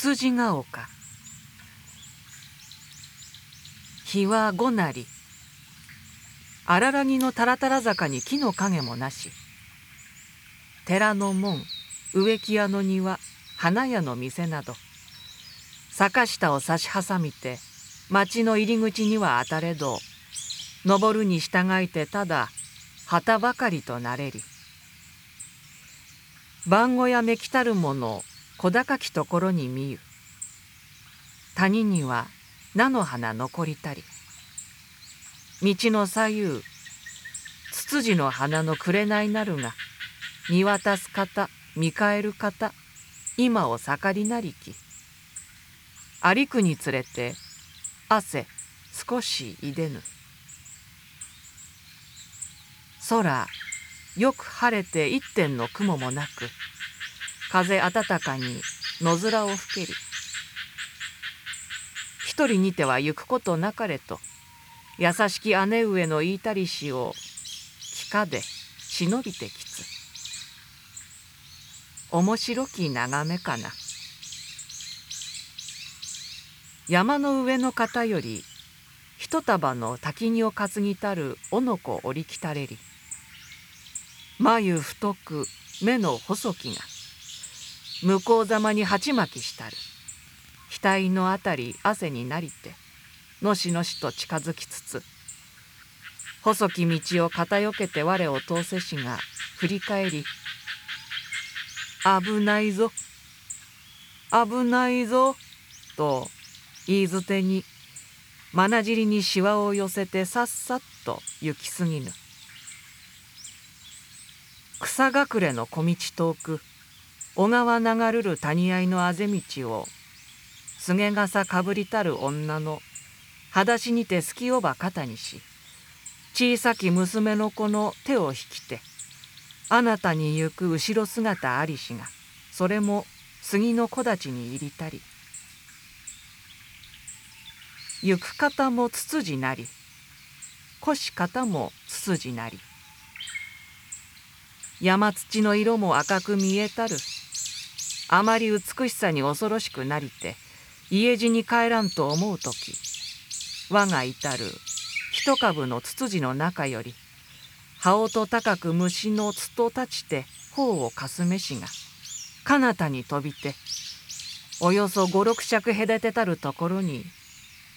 つじが丘。日は五なり。荒らぎのたらたら坂に木の影もなし。寺の門植木屋の庭花屋の店など。坂下を差し挟みて町の入り口には当たれど登るに従いてただ旗ばかりとなれり。番小やめきたるもの小高きところに見ゆ谷には菜の花残りたり。道の左右ツツジの花の紅なるが見渡す方見返る方今を盛りなりき。歩くにつれて汗少しいでぬ。空よく晴れて一点の雲もなく風暖かに野面を吹けり一人にては行くことなかれと優しき姉上の言いたりしを聞かで忍びてきつ。面白き眺めかな。山の上の方より一束の滝荷を担ぎたるおのこ折りきたれり。眉太く目の細きが向こうざまに鉢巻きしたる。額のあたり汗になりてのしのしと近づきつつ細き道を片よけて我を通せしが振り返り「危ないぞ危ないぞ」と言いづてにまなじりにしわを寄せてさっさっと行き過ぎぬ。草隠れの小道遠く小川流るる谷合のあぜ道をすげ傘かぶりたる女の裸足にてすきおば肩にし小さき娘の子の手を引きてあなたに行く後ろ姿ありしがそれも杉の木立に入りたり。行く方もつつじなり腰方もつつじなり。山土の色も赤く見えたるあまり美しさに恐ろしくなりて家路に帰らんと思う時我が至る一株のツツジの中より葉音高く虫のつと立ちて頬をかすめしが彼方に飛びておよそ五六尺隔てたるところに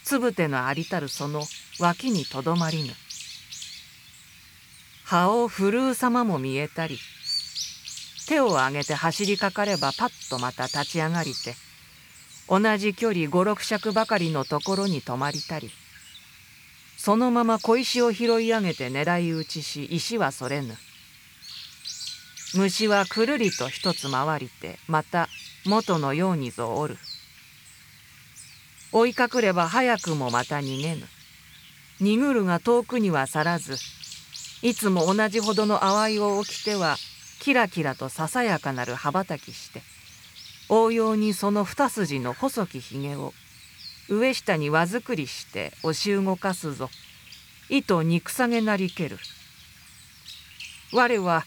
つぶてのありたるその脇にとどまりぬ。葉を振るう様も見えたり手を上げて走りかかればパッとまた立ち上がりて同じ距離五六尺ばかりのところに止まりたりそのまま小石を拾い上げて狙い撃ちし石はそれぬ。虫はくるりと一つ回りてまた元のようにぞおる。追いかくれば早くもまた逃げぬ。逃ぐるが遠くには去らずいつも同じほどの淡いを起きてはキラキラとささやかなる羽ばたきして応用にその二筋の細きひげを上下に輪作りして押し動かすぞ糸憎さげなりける我は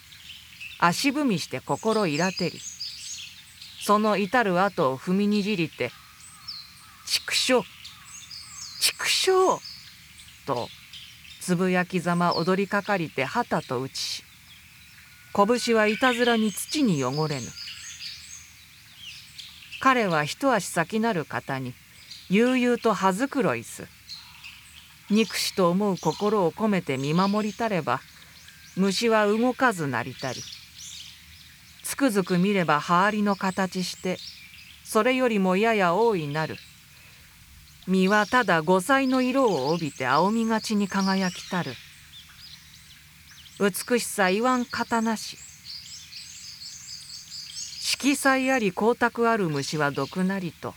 足踏みして心いらてりその至る後を踏みにじりて「畜生畜生!」とつぶやきざま踊りかかりて旗と打ちし拳はいたずらに土に汚れぬ。彼は一足先なる方に「悠々と葉づくろいす。憎しと思う心を込めて見守りたれば虫は動かずなりたり。つくづく見れば葉ありの形してそれよりもやや多いなる。実はただ五彩の色を帯びて青みがちに輝きたる。美しさ言わん方なし。色彩あり光沢ある虫は毒なりと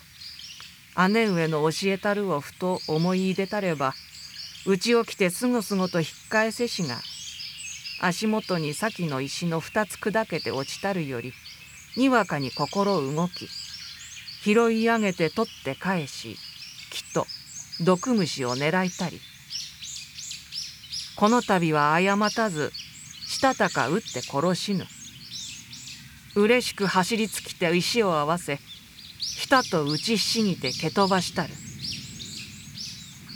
姉上の教えたるをふと思い入れたればうちを来てすごすごと引っ返せしが足元に先の石の二つ砕けて落ちたるよりにわかに心動き拾い上げて取って返しきっと毒虫を狙いたりこの度は誤たずしたたか打って殺しぬ。嬉しく走り尽きて石を合わせひたと打ちひしぎて蹴飛ばしたる。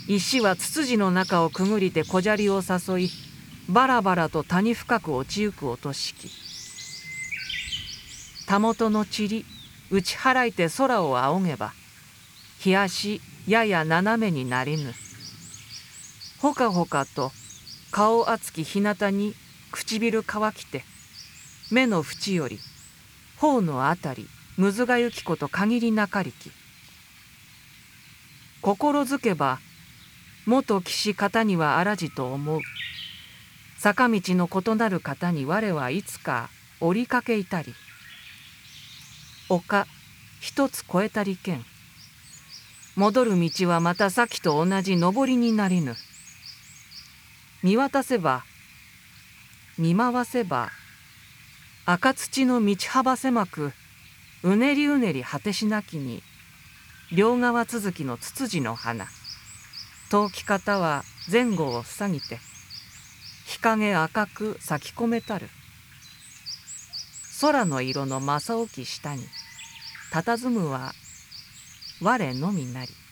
石はつつじの中をくぐりて小砂利を誘いバラバラと谷深く落ちゆく落としき。たもとの塵打ち払いて空を仰げば冷やしやや斜めになりぬ。ほかほかと顔厚き日向に唇乾きて目の縁より頬のあたりむずがゆきこと限りなかりき。心づけば元騎士方にはあらじと思う。坂道の異なる方に我はいつか折りかけいたり。丘一つ越えたりけん。戻る道はまた先と同じ上りになりぬ。見渡せば見回せば赤土の道幅狭くうねりうねり果てしなきに両側続きのツツジの花。遠き方は前後を塞ぎて日陰赤く咲き込めたる。空の色の正起き下に佇むは我のみなり。